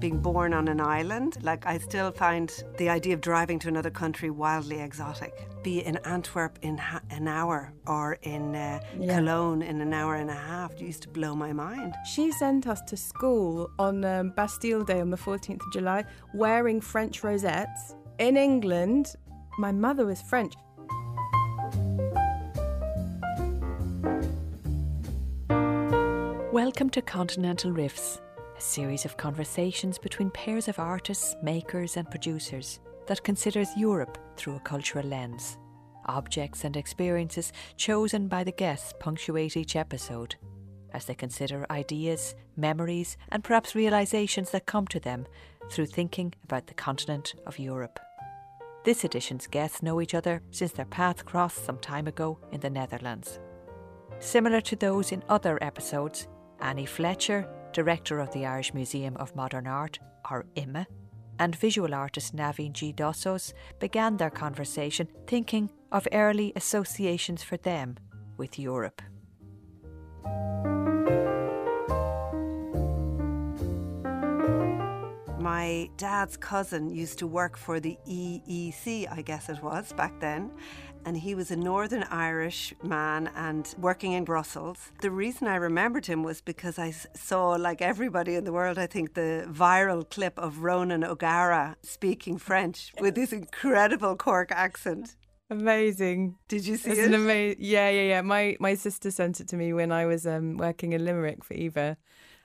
being born on an island. Like, I still find the idea of driving to another country wildly exotic. Be in Antwerp in ha- an hour or in uh, Yeah. Cologne in an hour and a half it used to blow my mind. She sent us to school on um, Bastille Day on the 14th of July wearing French rosettes. In England, my mother was French. Welcome to Continental Riffs, a series of conversations between pairs of artists, makers, and producers that considers Europe through a cultural lens. Objects and experiences chosen by the guests punctuate each episode as they consider ideas, memories, and perhaps realizations that come to them through thinking about the continent of Europe. This edition's guests know each other since their paths crossed some time ago in the Netherlands. Similar to those in other episodes, Annie Fletcher, director of the Irish Museum of Modern Art, or IMMA, and visual artist Navine G. Dossos began their conversation thinking of early associations for them with Europe. My dad's cousin used to work for the EEC, I guess it was back then, and he was a Northern Irish man and working in Brussels. The reason I remembered him was because I saw, like everybody in the world, I think, the viral clip of Ronan O'Gara speaking French with this incredible Cork accent. Amazing. Did you see It's it? an amazing. Yeah, yeah, yeah. My my sister sent it to me when I was um, working in Limerick for Eva,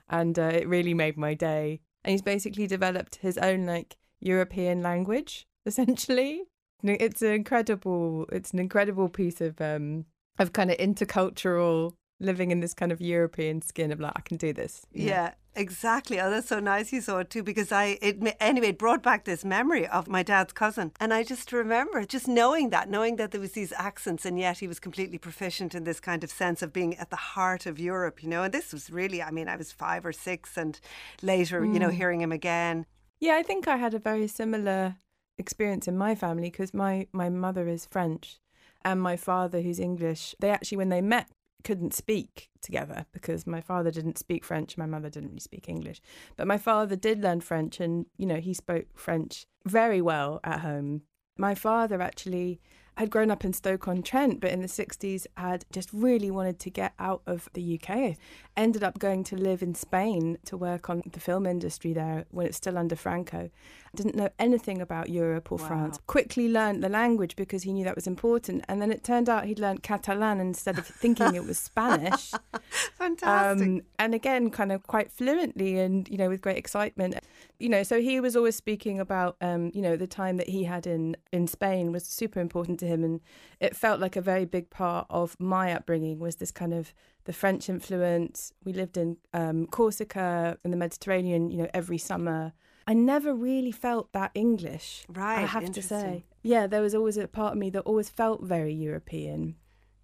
and uh, it really made my day. And he's basically developed his own like European language, essentially. It's an incredible. It's an incredible piece of um of kind of intercultural living in this kind of European skin of like I can do this. know? Yeah, exactly. Oh, that's so nice you saw it too because I it anyway it brought back this memory of my dad's cousin, and I just remember just knowing that, knowing that there was these accents, and yet he was completely proficient in this kind of sense of being at the heart of Europe, you know. And this was really, I mean, I was five or six, and later, you know, hearing him again. Yeah, I think I had a very similar experience in my family because my, my mother is French and my father, who's English, they actually, when they met, couldn't speak together because my father didn't speak French, my mother didn't really speak English. But my father did learn French and, you know, he spoke French very well at home. My father actually had grown up in Stoke-on-Trent, but in the 60s had just really wanted to get out of the UK. Ended up going to live in Spain to work on the film industry there when it's still under Franco. Didn't know anything about Europe or France. Quickly learned the language because he knew that was important. And then it turned out he'd learned Catalan instead of thinking it was Spanish. Fantastic. Um, and again, kind of quite fluently and, you know, with great excitement. You know, so he was always speaking about, um, you know, the time that he had in, in Spain was super important to him. And it felt like a very big part of my upbringing was this kind of the French influence. We lived in um, Corsica in the Mediterranean, you know, every summer. I never really felt that English. Right, I have to say. Yeah, there was always a part of me that always felt very European.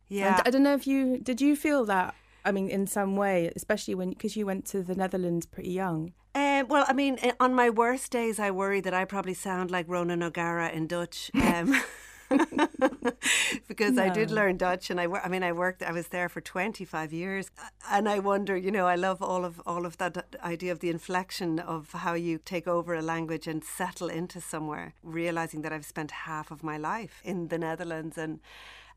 yeah, And I don't know if you did you feel that I mean in some way especially when because you went to the Netherlands pretty young. Um, well, I mean, eh, on my worst days, I worry that I probably sound like Ronan O'Gara in Dutch. Um, because I did learn Dutch, and I, I mean, I worked. I was there for twenty five years, and I wonder, you know, I love all of all of that idea of the inflection of how you take over a language and settle into somewhere, realizing that I've spent half of my life in the Netherlands and.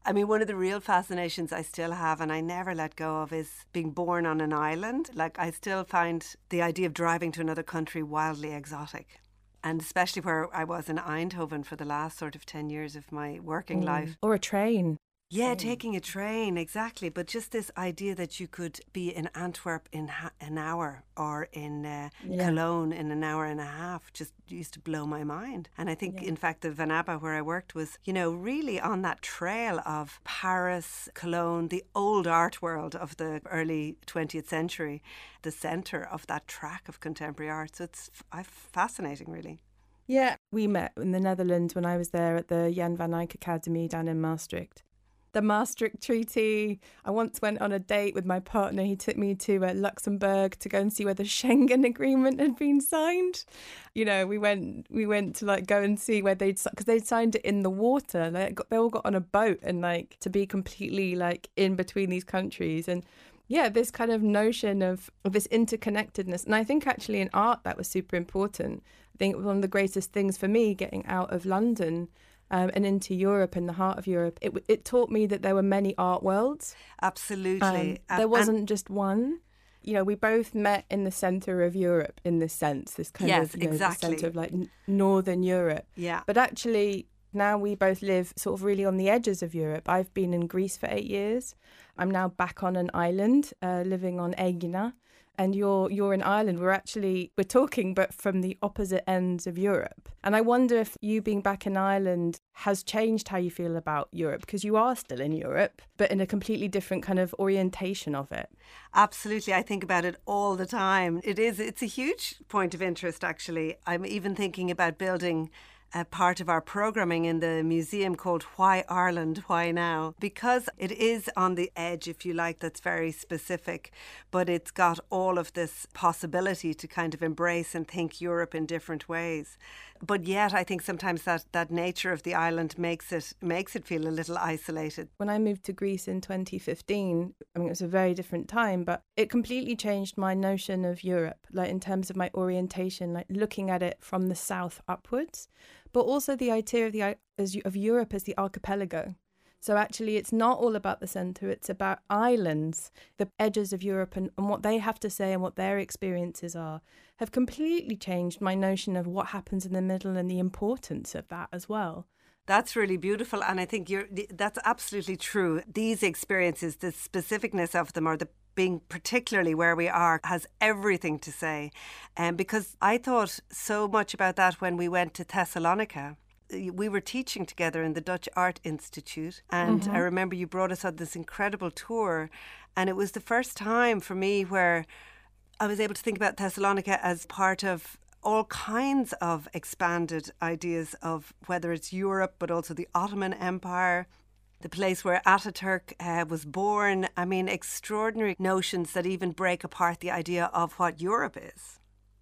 I mean, one of the real fascinations I still have and I never let go of is being born on an island. Like, I still find the idea of driving to another country wildly exotic. And especially where I was in Eindhoven for the last sort of 10 years of my working mm. life. Or a train. Yeah, taking a train, exactly. But just this idea that you could be in Antwerp in ha- an hour or in uh, Yeah. Cologne in an hour and a half just used to blow my mind. And I think, in fact, the Van Abbe where I worked was, you know, really on that trail of Paris, Cologne, the old art world of the early 20th century, the centre of that track of contemporary art. So it's f- fascinating, really. Yeah, we met in the Netherlands when I was there at the Jan van Eyck Academy down in Maastricht. The Maastricht Treaty. I once went on a date with my partner. He took me to uh, Luxembourg to go and see where the Schengen Agreement had been signed. You know, we went we went to like go and see where they'd because they'd signed it in the water. They got, they all got on a boat and like to be completely like in between these countries and yeah, this kind of notion of, of this interconnectedness. And I think actually in art that was super important. I think one of the greatest things for me getting out of London um, and into Europe, in the heart of Europe, it, it taught me that there were many art worlds. Absolutely. Um, there wasn't and just one. You know, we both met in the centre of Europe in this sense, this kind yes, of you know, exactly. centre of like northern Europe. Yeah. But actually, now we both live sort of really on the edges of Europe. I've been in Greece for eight years. I'm now back on an island, uh, living on Aegina, and you're you're in Ireland. We're actually we're talking, but from the opposite ends of Europe. And I wonder if you being back in Ireland has changed how you feel about Europe because you are still in Europe, but in a completely different kind of orientation of it. Absolutely, I think about it all the time. It is it's a huge point of interest. Actually, I'm even thinking about building a part of our programming in the museum called Why Ireland, Why Now? Because it is on the edge, if you like, that's very specific, but it's got all of this possibility to kind of embrace and think Europe in different ways. But yet, I think sometimes that, that nature of the island makes it makes it feel a little isolated. When I moved to Greece in 2015, I mean, it was a very different time, but it completely changed my notion of Europe, like in terms of my orientation, like looking at it from the south upwards but also the idea of the of Europe as the archipelago. So actually, it's not all about the centre, it's about islands, the edges of Europe, and, and what they have to say and what their experiences are have completely changed my notion of what happens in the middle and the importance of that as well. That's really beautiful, and I think you're that's absolutely true. These experiences, the specificness of them, or the being particularly where we are has everything to say. Um, because I thought so much about that when we went to Thessalonica. We were teaching together in the Dutch Art Institute, and mm-hmm. I remember you brought us on this incredible tour. And it was the first time for me where I was able to think about Thessalonica as part of all kinds of expanded ideas of whether it's Europe, but also the Ottoman Empire, the place where Ataturk uh, was born. I mean, extraordinary notions that even break apart the idea of what Europe is.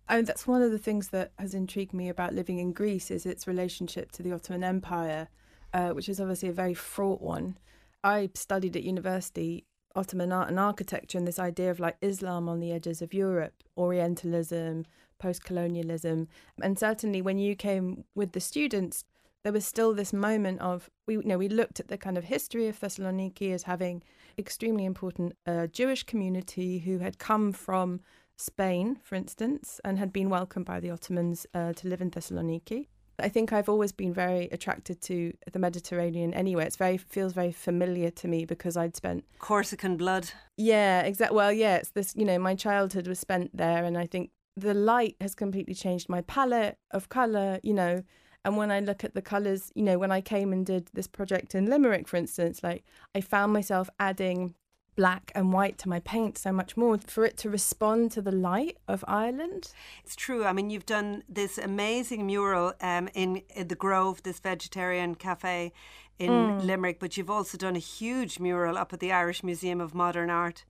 And that's one of the things that has intrigued me about living in Greece is its relationship to the Ottoman Empire, uh, which is obviously a very fraught one. I studied at university Ottoman art and architecture and this idea of like Islam on the edges of Europe, Orientalism, post colonialism. And certainly when you came with the students, there was still this moment of we you know we looked at the kind of history of Thessaloniki as having extremely important uh, Jewish community who had come from Spain, for instance, and had been welcomed by the Ottomans uh, to live in Thessaloniki. I think I've always been very attracted to the Mediterranean anyway. It's very feels very familiar to me because I'd spent Corsican blood. Yeah, exactly. Well, yeah, it's this, you know, my childhood was spent there and I think the light has completely changed my palette of color, you know, and when I look at the colours, you know, when I came and did this project in Limerick, for instance, like I found myself adding black and white to my paint so much more for it to respond to the light of Ireland. It's true. I mean, you've done this amazing mural um, in, in, the Grove, this vegetarian cafe in mm. Limerick, but you've also done a huge mural up at the Irish Museum of Modern Art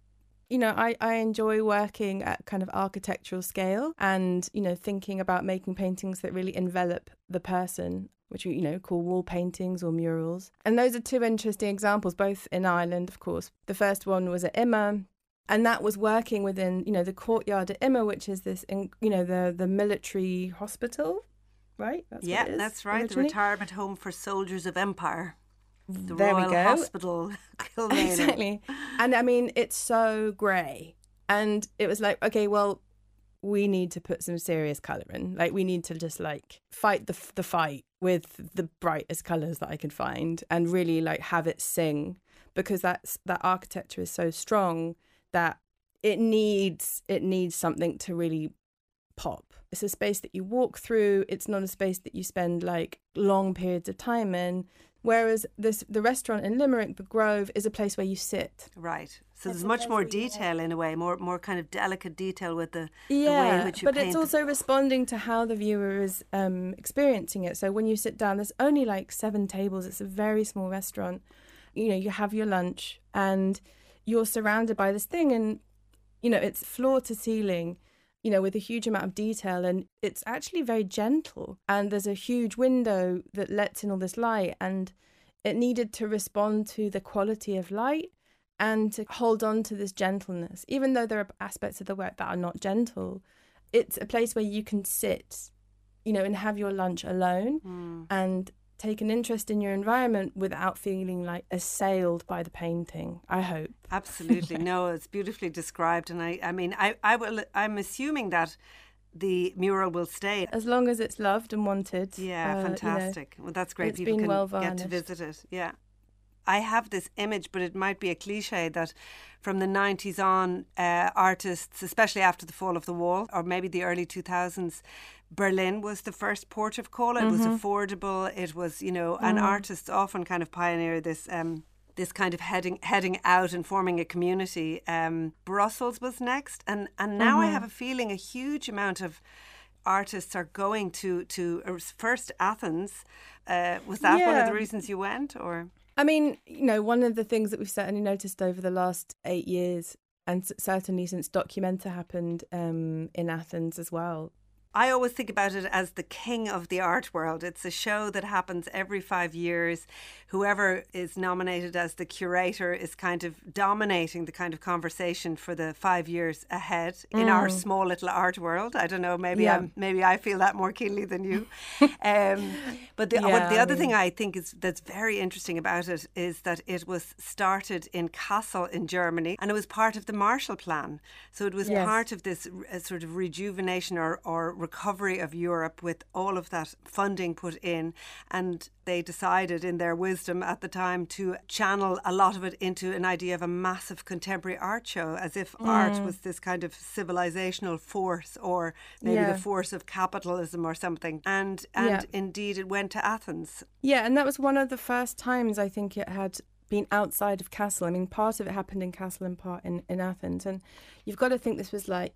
you know, I, I enjoy working at kind of architectural scale and, you know, thinking about making paintings that really envelop the person, which we, you know, call wall paintings or murals. And those are two interesting examples, both in Ireland, of course. The first one was at Imma, and that was working within, you know, the courtyard at Imma, which is this, you know, the, the military hospital, right? That's yeah, that's right. Originally. The retirement home for soldiers of empire the there Royal we go. Hospital, exactly. And I mean, it's so grey, and it was like, okay, well, we need to put some serious color in. Like, we need to just like fight the the fight with the brightest colors that I can find, and really like have it sing because that's that architecture is so strong that it needs it needs something to really pop. It's a space that you walk through. It's not a space that you spend like long periods of time in. Whereas this the restaurant in Limerick, the Grove, is a place where you sit. Right. So there's much more detail in a way, more more kind of delicate detail with the, yeah, the way in which you but paint. it's also responding to how the viewer is um, experiencing it. So when you sit down, there's only like seven tables. It's a very small restaurant. You know, you have your lunch and you're surrounded by this thing, and you know it's floor to ceiling you know, with a huge amount of detail. And it's actually very gentle. And there's a huge window that lets in all this light. And it needed to respond to the quality of light and to hold on to this gentleness, even though there are aspects of the work that are not gentle. It's a place where you can sit, you know, and have your lunch alone Mm. and take an interest in your environment without feeling like assailed by the painting. I hope. Absolutely. No, it's beautifully described. And I, I mean, I, I will, I'm assuming that the mural will stay. As long as it's loved and wanted. Yeah, uh, you know. fantastic. well, that's great. it's People been can well get to visit it. Yeah. I have this image, but it might be a cliche that from the 90s on, uh, artists, especially after the fall of the wall, or maybe the early 2000s, Berlin was the first port of call. It was Mm-hmm. affordable. It was, you know, and Mm. artists often kind of pioneer this. Um, this kind of heading heading out and forming a community. Um, Brussels was next, and and now Mm-hmm. I have a feeling a huge amount of artists are going to to uh, first Athens. Uh, was that one of the reasons you went, or I mean, you know, one of the things that we've certainly noticed over the last eight years, and certainly since Documenta happened um, in Athens as well. I always think about it as the king of the art world. It's a show that happens every five years. Whoever is nominated as the curator is kind of dominating the kind of conversation for the five years ahead in our small little art world. I don't know. Maybe Mm. Yeah. I'm, maybe I feel that more keenly than you. um, but the, Yeah, what the I other thing I think is that's very interesting about it is that it was started in Kassel in Germany, and it was part of the Marshall Plan. So it was Yes. part of this uh, sort of rejuvenation or, or recovery of Europe with all of that funding put in. And they decided, in their wisdom at the time, to channel a lot of it into an idea of a massive contemporary art show, as if art Mm. was this kind of civilizational force or maybe Yeah. the force of capitalism or something. And and Yeah. indeed, it went to Athens. Yeah, and that was one of the first times I think it had been outside of Kassel. I mean, part of it happened in Kassel and part in, in Athens. And you've got to think this was like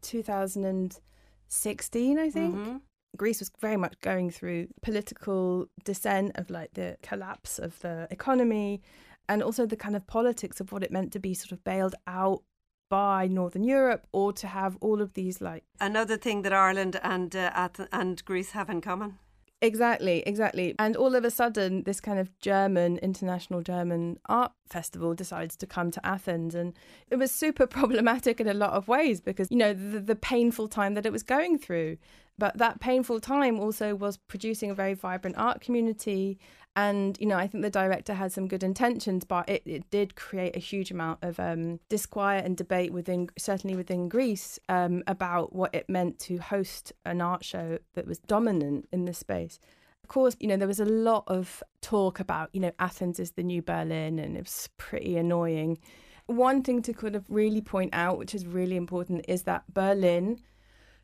2016, I think. Mhm. Greece was very much going through political descent of like the collapse of the economy and also the kind of politics of what it meant to be sort of bailed out by Northern Europe or to have all of these like Another thing that Ireland and uh, Ath- and Greece have in common. Exactly, exactly. And all of a sudden, this kind of German, international German art festival decides to come to Athens. And it was super problematic in a lot of ways because, you know, the, the painful time that it was going through. But that painful time also was producing a very vibrant art community. And, you know, I think the director had some good intentions, but it, it did create a huge amount of um, disquiet and debate within, certainly within Greece, um, about what it meant to host an art show that was dominant in this space. Of course, you know, there was a lot of talk about, you know, Athens is the new Berlin, and it was pretty annoying. One thing to kind of really point out, which is really important, is that Berlin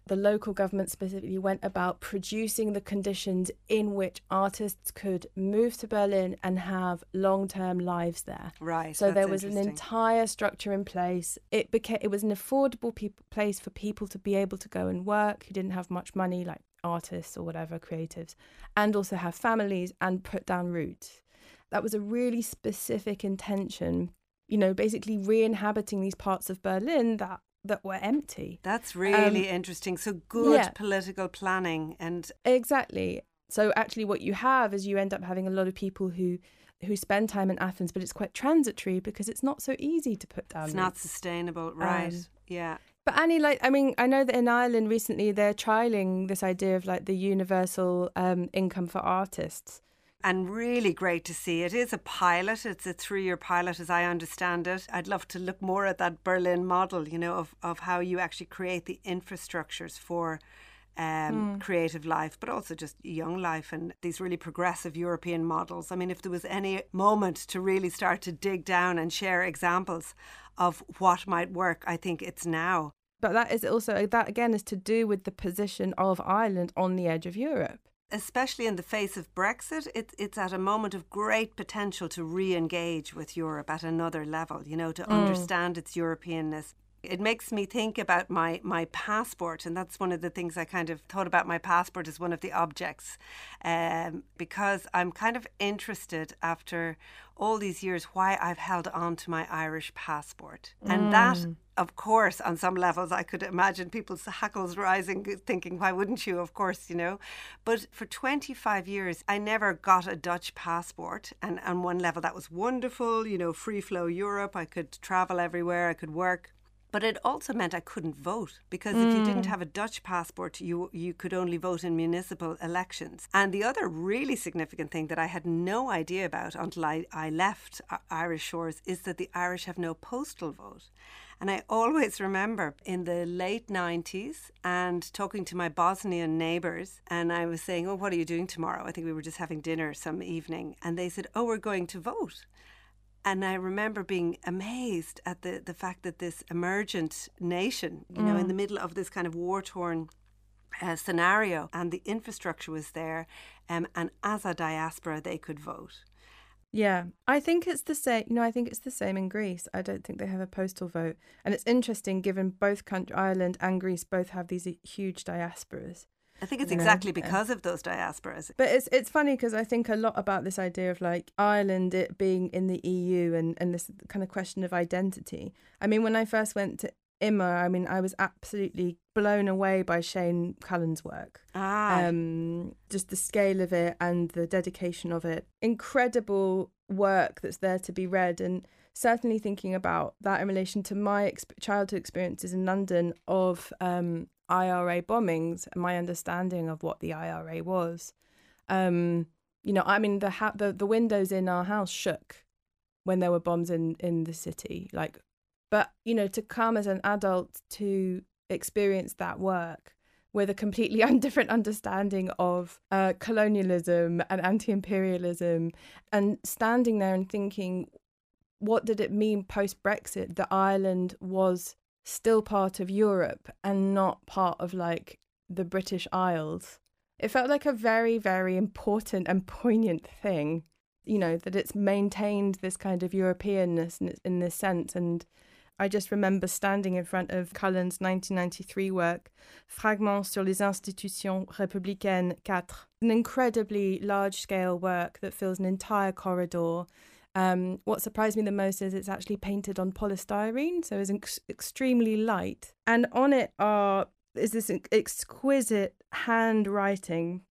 the local government specifically went about producing the conditions in which artists could move to Berlin and have long-term lives there. Right. So there was an entire structure in place. It became it was an affordable peop place for people to be able to go and work who didn't have much money, like artists or whatever creatives, and also have families and put down roots. That was a really specific intention. You know, basically re-inhabiting these parts of Berlin that that were empty. That's really interesting. So good Um, yeah. political planning and Exactly. So actually what you have is you end up having a lot of people who who spend time in Athens, but it's quite transitory because it's not so easy to put down. it's not sustainable. Right. Um, yeah. But Annie, like, I mean, I know that in Ireland recently they're trialing this idea of like the universal um, income for artists. And really great to see. It is a pilot. It's a three year pilot, as I understand it. I'd love to look more at that Berlin model, you know, of, of how you actually create the infrastructures for um, creative life, but also just young life and these really progressive European models. I mean, if there was any moment to really start to dig down and share examples of what might work, I think it's now. But that is also that again is to do with the position of Ireland on the edge of Europe. Especially in the face of Brexit, it, it's at a moment of great potential to re engage with Europe at another level, you know, to hmm. understand its Europeanness. It makes me think about my, my passport, and that's one of the things I kind of thought about my passport as one of the objects, um, because I'm kind of interested after all these years why I've held on to my Irish passport. And that, Mm. of course, on some levels, I could imagine people's hackles rising, thinking, why wouldn't you? Of course, you know. But for 25 years, I never got a Dutch passport. And on one level, that was wonderful, you know, free flow Europe. I could travel everywhere, I could work. But it also meant I couldn't vote because if you didn't hmm. have a Dutch passport, you you could only vote in municipal elections. And the other really significant thing that I had no idea about until I, I left Irish shores is that the Irish have no postal vote. And I always remember in the late 90s and talking to my Bosnian neighbours, and I was saying, Oh, what are you doing tomorrow? I think we were just having dinner some evening. And they said, Oh, we're going to vote. And I remember being amazed at the, the fact that this emergent nation, you know, in the middle of this kind of war torn uh, scenario, and the infrastructure was there, um, and as a diaspora, they could vote. Yeah, I think it's the same. You know, I think it's the same in Greece. I don't think they have a postal vote, and it's interesting given both country, Ireland and Greece both have these huge diasporas. I think it's You know, exactly because of those diasporas. But it's it's funny because I think a lot about this idea of like Ireland it being in the EU and and this kind of question of identity. I mean, when I first went to IMMA, I mean, I was absolutely blown away by Shane Cullen's work. Ah, um, just the scale of it and the dedication of it. Incredible work that's there to be read, and certainly thinking about that in relation to my exp- childhood experiences in London of um, IRA bombings and my understanding of what the IRA was. Um, you know, I mean, the, ha- the the windows in our house shook when there were bombs in in the city, like. But you know, to come as an adult to experience that work with a completely different understanding of uh, colonialism and anti-imperialism, and standing there and thinking, what did it mean post Brexit that Ireland was still part of Europe and not part of like the British Isles? It felt like a very, very important and poignant thing, you know, that it's maintained this kind of Europeanness in, this sense. And I just remember standing in front of Cullen's 1993 work, Fragments sur les institutions républicaines 4, an incredibly large scale work that fills an entire corridor. Um, what surprised me the most is it's actually painted on polystyrene, so it's ex- extremely light. And on it are is this exquisite handwriting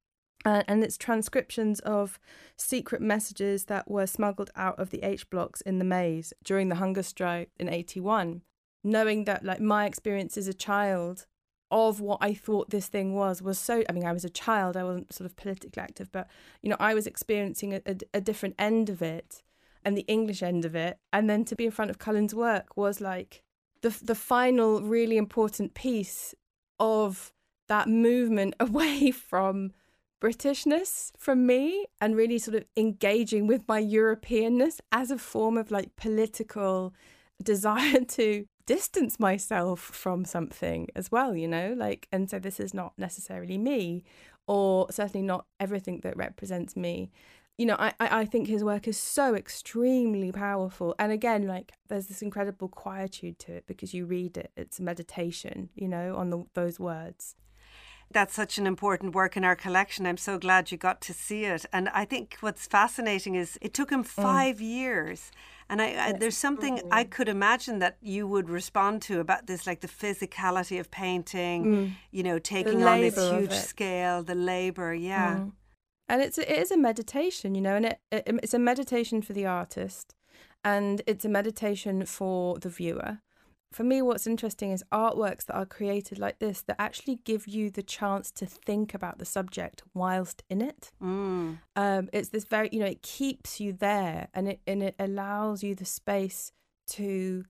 uh, and it's transcriptions of secret messages that were smuggled out of the H blocks in the maze during the hunger strike in 81. Knowing that, like, my experience as a child of what I thought this thing was was so. I mean, I was a child, I wasn't sort of politically active, but, you know, I was experiencing a, a, a different end of it and the English end of it. And then to be in front of Cullen's work was like the, the final really important piece of that movement away from Britishness from me and really sort of engaging with my Europeanness as a form of like political desire to distance myself from something as well, you know, like, and so this is not necessarily me or certainly not everything that represents me. You know, I, I think his work is so extremely powerful. And again, like, there's this incredible quietude to it because you read it, it's a meditation, you know, on the, those words that's such an important work in our collection. I'm so glad you got to see it. And I think what's fascinating is it took him five mm. years. And I, I, there's something mm. I could imagine that you would respond to about this, like the physicality of painting, mm. you know, taking on this huge scale, the labor. Yeah. And it's it is a meditation, you know, and it, it it's a meditation for the artist, and it's a meditation for the viewer for me, what's interesting is artworks that are created like this that actually give you the chance to think about the subject whilst in it. Mm. Um, it's this very, you know, it keeps you there and it and it allows you the space to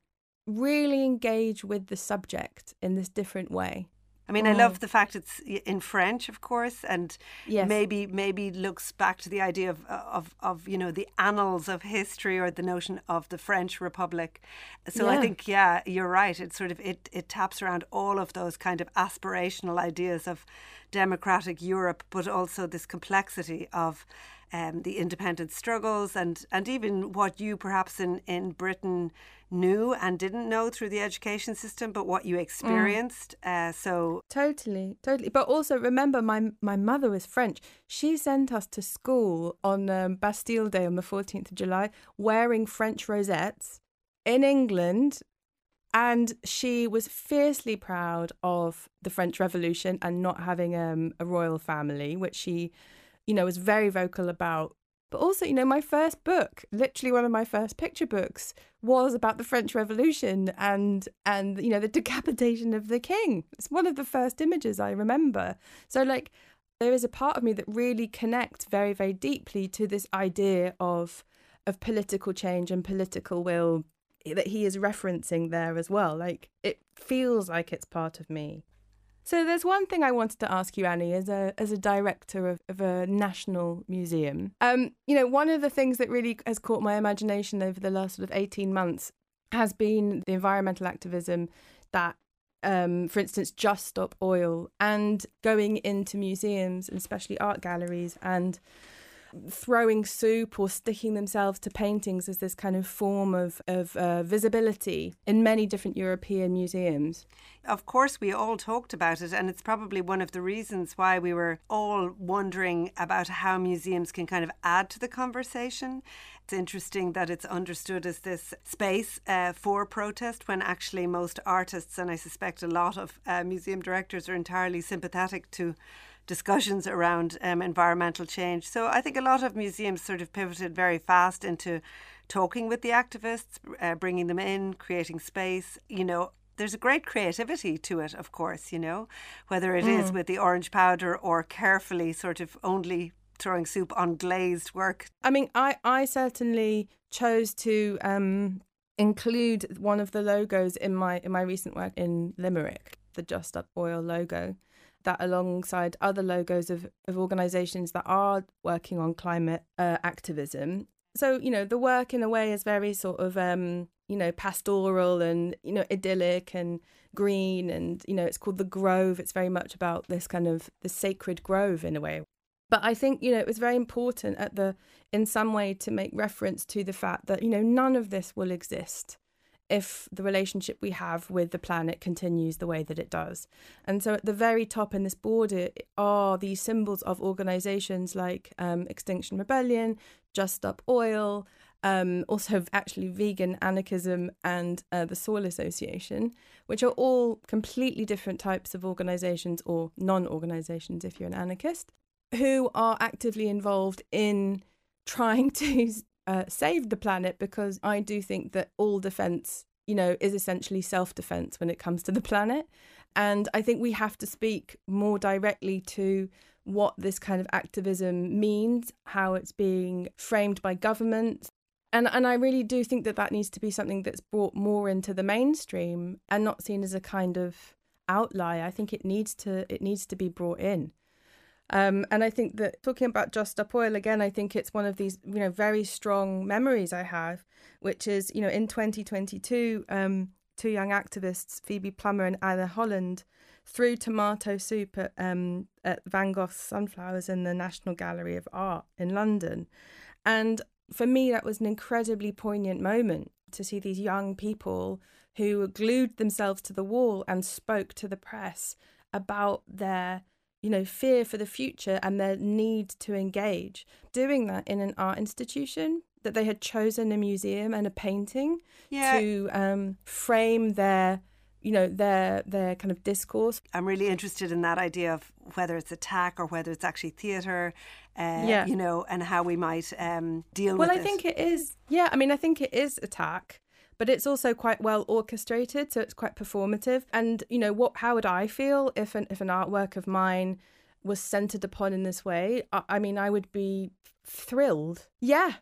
really engage with the subject in this different way. I mean, mm. I love the fact it's in French, of course, and yes. maybe maybe looks back to the idea of, of of you know the annals of history or the notion of the French Republic. So yeah. I think, yeah, you're right. It sort of it it taps around all of those kind of aspirational ideas of democratic Europe, but also this complexity of um, the independent struggles and, and even what you perhaps in, in Britain knew and didn't know through the education system, but what you experienced. Mm. Uh, so totally, totally. But also remember, my my mother was French. She sent us to school on um, Bastille Day on the fourteenth of July, wearing French rosettes in England. And she was fiercely proud of the French Revolution and not having um, a royal family, which she, you know, was very vocal about but also, you know, my first book, literally one of my first picture books, was about the French Revolution and and you know the decapitation of the king. It's one of the first images I remember. So like there is a part of me that really connects very very deeply to this idea of of political change and political will that he is referencing there as well. Like it feels like it's part of me. So there's one thing I wanted to ask you, Annie, as a as a director of, of a national museum. Um, you know, one of the things that really has caught my imagination over the last sort of 18 months has been the environmental activism that um, for instance, Just Stop Oil, and going into museums and especially art galleries and throwing soup or sticking themselves to paintings as this kind of form of, of uh, visibility in many different European museums. Of course, we all talked about it, and it's probably one of the reasons why we were all wondering about how museums can kind of add to the conversation. It's interesting that it's understood as this space uh, for protest when actually most artists, and I suspect a lot of uh, museum directors, are entirely sympathetic to discussions around um, environmental change. So I think a lot of museums sort of pivoted very fast into talking with the activists, uh, bringing them in, creating space. You know, there's a great creativity to it, of course, you know, whether it mm. is with the orange powder or carefully sort of only throwing soup on glazed work. I mean, I, I certainly chose to um, include one of the logos in my in my recent work in Limerick, the Just Stop Oil logo that alongside other logos of, of organizations that are working on climate uh, activism. So, you know, the work in a way is very sort of, um, you know, pastoral and, you know, idyllic and green. And, you know, it's called The Grove. It's very much about this kind of the sacred grove in a way. But I think, you know, it was very important at the, in some way, to make reference to the fact that, you know, none of this will exist if the relationship we have with the planet continues the way that it does. And so at the very top in this border are these symbols of organizations like um, Extinction Rebellion, Just Stop Oil, um, also actually vegan anarchism and uh, the Soil Association, which are all completely different types of organizations or non organizations if you're an anarchist, who are actively involved in trying to uh, save the planet because I do think that all defense, you know, is essentially self defense when it comes to the planet. And I think we have to speak more directly to what this kind of activism means, how it's being framed by government. And, and I really do think that that needs to be something that's brought more into the mainstream and not seen as a kind of outlier. I think it needs to it needs to be brought in. Um, and I think that talking about Just Stop Oil again, I think it's one of these, you know, very strong memories I have, which is, you know, in 2022, um, two young activists, Phoebe Plummer and Anna Holland, threw tomato soup at, um, at Van Gogh's Sunflowers in the National Gallery of Art in London. And for me, that was an incredibly poignant moment to see these young people who glued themselves to the wall and spoke to the press about their you know, fear for the future and their need to engage. Doing that in an art institution that they had chosen a museum and a painting yeah. to um, frame their you know their their kind of discourse i'm really interested in that idea of whether it's attack or whether it's actually theater uh, yeah. you know and how we might um, deal well, with it well i think it is yeah i mean i think it is attack but it's also quite well orchestrated, so it's quite performative. And you know, what? How would I feel if an if an artwork of mine was centered upon in this way? I, I mean, I would be thrilled. Yeah,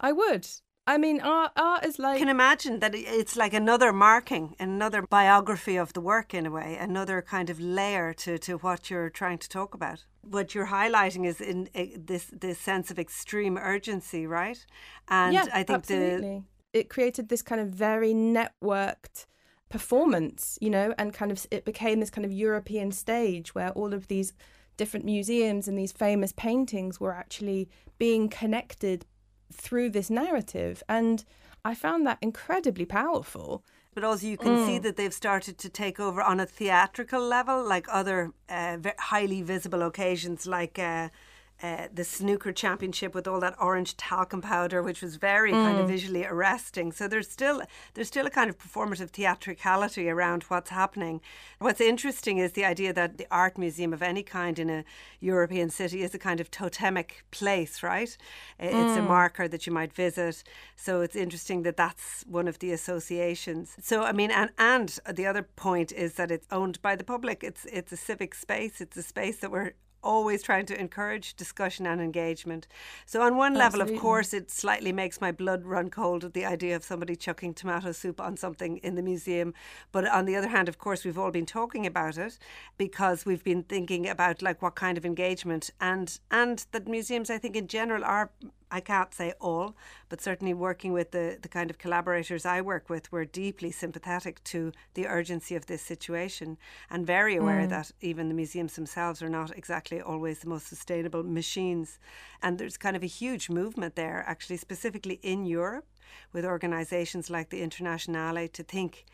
I would. I mean, art, art is like. You can imagine that it's like another marking, another biography of the work in a way, another kind of layer to, to what you're trying to talk about. What you're highlighting is in eh, this this sense of extreme urgency, right? And yeah, I think absolutely. the it created this kind of very networked performance, you know, and kind of it became this kind of European stage where all of these different museums and these famous paintings were actually being connected through this narrative. And I found that incredibly powerful. But also, you can mm. see that they've started to take over on a theatrical level, like other uh, highly visible occasions, like uh, uh, the snooker championship with all that orange talcum powder, which was very mm. kind of mm. visually arresting. So there's still there's still a kind of performative theatricality around what's happening. What's interesting is the idea that the art museum of any kind in a European city is a kind of totemic place, right? It's mm. a marker that you might visit. So it's interesting that that's one of the associations. So I mean, and and the other point is that it's owned by the public. It's it's a civic space. It's a space that we're always trying to encourage discussion and engagement. So, on one Absolutely. level, of course, it slightly makes my blood run cold at the idea of somebody chucking tomato soup on something in the museum. But on the other hand, of course, we've all been talking about it because we've been thinking about like what kind of engagement and and that museums, I think, in general, are I can't say all, but certainly working with the, the kind of collaborators I work with, we're deeply sympathetic to the urgency of this situation and very aware mm. that even the museums themselves are not exactly always the most sustainable machines. And there's kind of a huge movement there, actually, specifically in Europe, with organisations like the Internationale to think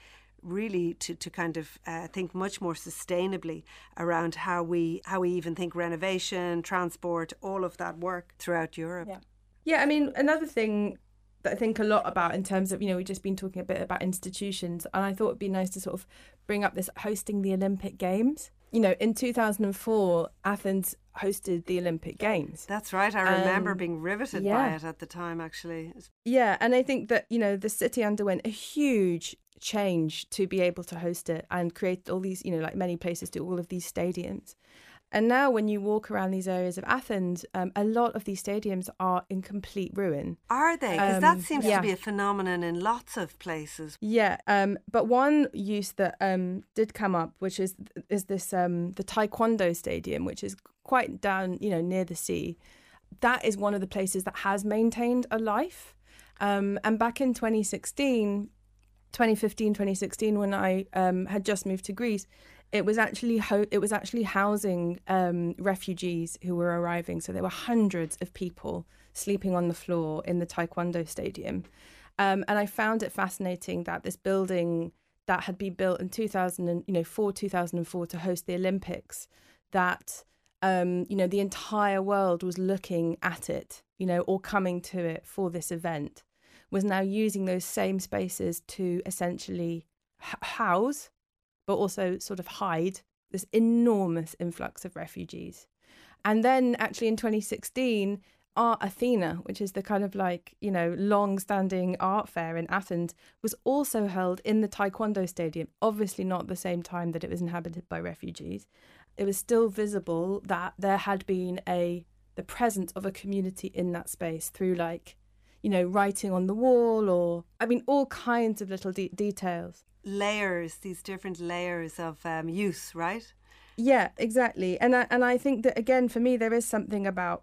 really to, to kind of uh, think much more sustainably around how we how we even think renovation, transport, all of that work throughout Europe. Yeah. Yeah, I mean, another thing that I think a lot about in terms of, you know, we've just been talking a bit about institutions, and I thought it'd be nice to sort of bring up this hosting the Olympic Games. You know, in 2004, Athens hosted the Olympic Games. That's right. I remember um, being riveted yeah. by it at the time, actually. Yeah, and I think that, you know, the city underwent a huge change to be able to host it and create all these, you know, like many places do, all of these stadiums. And now, when you walk around these areas of Athens, um, a lot of these stadiums are in complete ruin. Are they? Because um, that seems yeah. to be a phenomenon in lots of places. Yeah, um, but one use that um, did come up, which is is this um, the Taekwondo Stadium, which is quite down, you know, near the sea. That is one of the places that has maintained a life. Um, and back in 2016, 2015, 2016, when I had just moved to Greece it was actually ho- it was actually housing um, refugees who were arriving. So there were hundreds of people sleeping on the floor in the Taekwondo stadium, um, and I found it fascinating that this building that had been built in 2000 and you know for 2004 to host the Olympics, that um, you know the entire world was looking at it, you know, or coming to it for this event, was now using those same spaces to essentially house but also sort of hide this enormous influx of refugees. And then actually in 2016, Art Athina, which is the kind of like, you know, long standing art fair in Athens, was also held in the Taekwondo Stadium, obviously not the same time that it was inhabited by refugees. It was still visible that there had been a the presence of a community in that space through like, you know, writing on the wall or I mean all kinds of little de- details layers, these different layers of um, use, right? Yeah, exactly. And I, and I think that again, for me, there is something about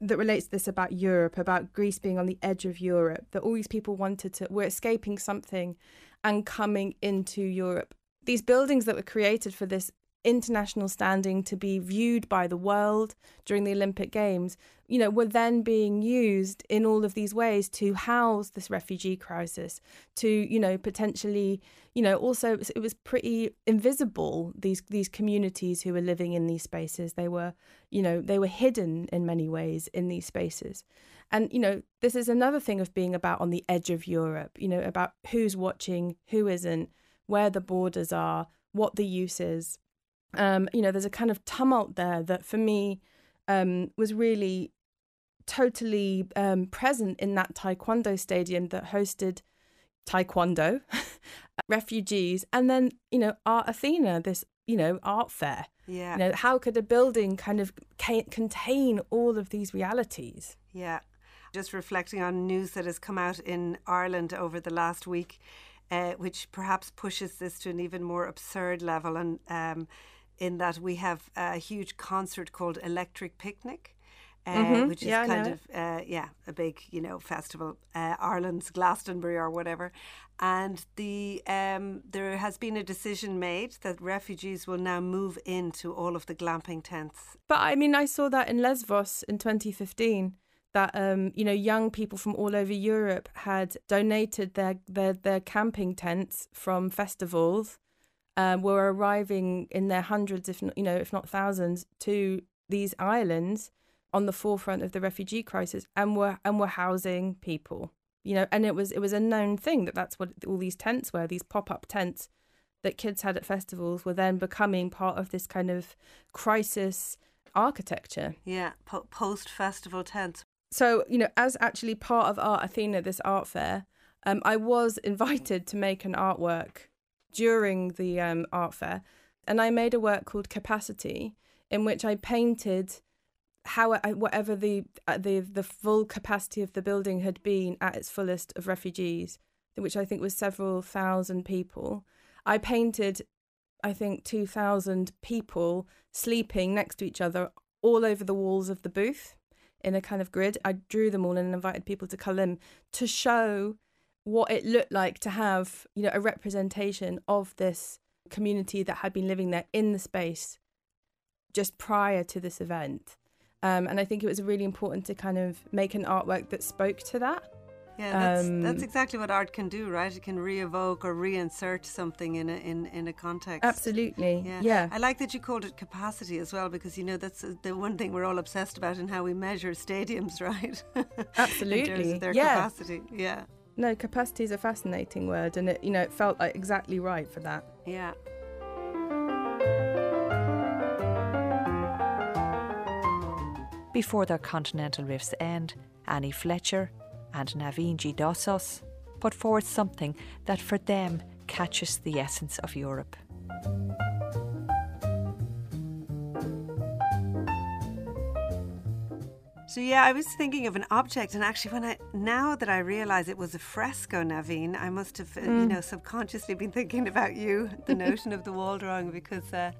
that relates to this about Europe, about Greece being on the edge of Europe. That all these people wanted to, were escaping something, and coming into Europe. These buildings that were created for this international standing to be viewed by the world during the Olympic Games, you know, were then being used in all of these ways to house this refugee crisis, to, you know, potentially, you know, also it was pretty invisible, these these communities who were living in these spaces. They were, you know, they were hidden in many ways in these spaces. And, you know, this is another thing of being about on the edge of Europe, you know, about who's watching, who isn't, where the borders are, what the use is um, you know, there's a kind of tumult there that for me um, was really totally um, present in that taekwondo stadium that hosted taekwondo refugees and then you know art athina this you know art fair. Yeah. You know how could a building kind of ca- contain all of these realities? Yeah. Just reflecting on news that has come out in ireland over the last week uh, which perhaps pushes this to an even more absurd level and um, in that we have a huge concert called Electric Picnic. uh, Mhm. which is Yeah, kind of uh, yeah a big you know festival, uh, Ireland's Glastonbury or whatever. And the um, there has been a decision made that refugees will now move into all of the glamping tents. But I mean, I saw that in Lesvos in 2015. That um, you know, young people from all over Europe had donated their their, their camping tents from festivals, um, were arriving in their hundreds, if not, you know, if not thousands, to these islands on the forefront of the refugee crisis, and were and were housing people. You know, and it was it was a known thing that that's what all these tents were. These pop up tents that kids had at festivals were then becoming part of this kind of crisis architecture. Yeah, po- post festival tents. So, you know, as actually part of Art Athina, this art fair, um, I was invited to make an artwork during the um, art fair. And I made a work called Capacity, in which I painted how I, whatever the uh, the the full capacity of the building had been at its fullest of refugees, which I think was several thousand people. I painted, I think, two thousand people sleeping next to each other all over the walls of the booth in a kind of grid. I drew them all and invited people to come in to show what it looked like to have, you know, a representation of this community that had been living there in the space just prior to this event. Um, and I think it was really important to kind of make an artwork that spoke to that. Yeah, that's, Um, that's exactly what art can do, right? It can re-evoke or reinsert something in a in, in a context. Absolutely. Yeah. Yeah. I like that you called it capacity as well because you know that's uh, the one thing we're all obsessed about in how we measure stadiums, right? in terms Absolutely. of their Yeah. capacity. Yeah. No, capacity is a fascinating word, and it, you know, it felt like exactly right for that. Yeah. Before their continental riffs end, Annie Fletcher and Navine G. Dossos put forward something that for them catches the essence of Europe. So yeah, I was thinking of an object, and actually, when I now that I realise it was a fresco, Navine, I must have uh, you know subconsciously been thinking about you, the notion of the wall drawing, because. Uh,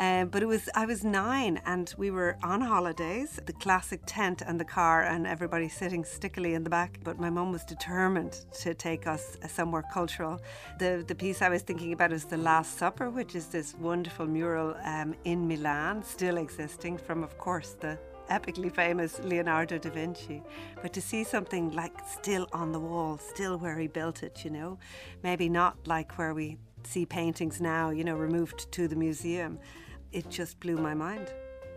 um, but it was I was nine, and we were on holidays, the classic tent and the car, and everybody sitting stickily in the back. But my mum was determined to take us somewhere cultural. The the piece I was thinking about is the Last Supper, which is this wonderful mural um, in Milan, still existing from, of course, the epically famous Leonardo da Vinci. But to see something like still on the wall, still where he built it, you know, maybe not like where we see paintings now, you know, removed to the museum, it just blew my mind.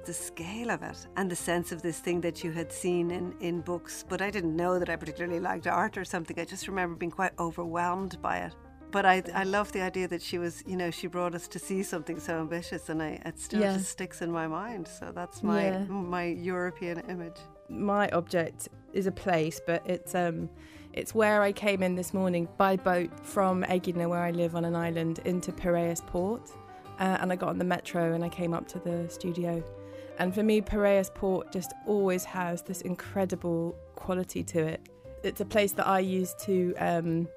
The scale of it and the sense of this thing that you had seen in, in books, but I didn't know that I particularly liked art or something. I just remember being quite overwhelmed by it. But I, I love the idea that she was, you know, she brought us to see something so ambitious, and I, it still Yeah. just sticks in my mind. So that's my Yeah. my European image. my object is a place, but it's um, it's where I came in this morning by boat from Aegina, where I live on an island, into Piraeus Port, uh, and I got on the metro and I came up to the studio. And for me, Piraeus Port just always has this incredible quality to it. It's a place that I use to. Um,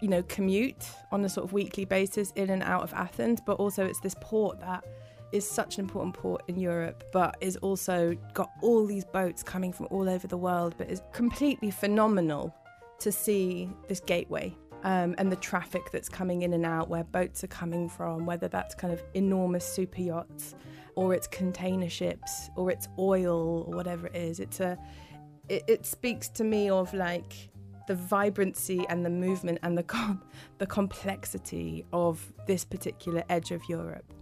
you know, commute on a sort of weekly basis in and out of Athens, but also it's this port that is such an important port in Europe, but is also got all these boats coming from all over the world, but is completely phenomenal to see this gateway um, and the traffic that's coming in and out, where boats are coming from, whether that's kind of enormous super yachts or it's container ships or it's oil or whatever it is. It's a, it, it speaks to me of like the vibrancy and the movement and the com- the complexity of this particular edge of Europe.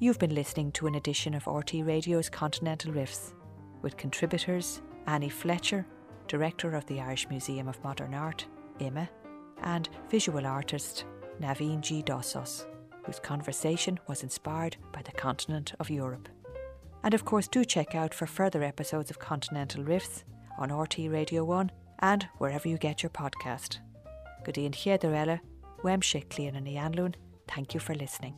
You've been listening to an edition of RT Radio's Continental Riffs with contributors Annie Fletcher, Director of the Irish Museum of Modern Art, IMMA, and visual artist Navine G. Dossos, whose conversation was inspired by the continent of Europe. And of course, do check out for further episodes of Continental Riffs on RT Radio 1 and wherever you get your podcast. Go dtíon chiaadile, weim siclíon na ní anlún, thank you for listening.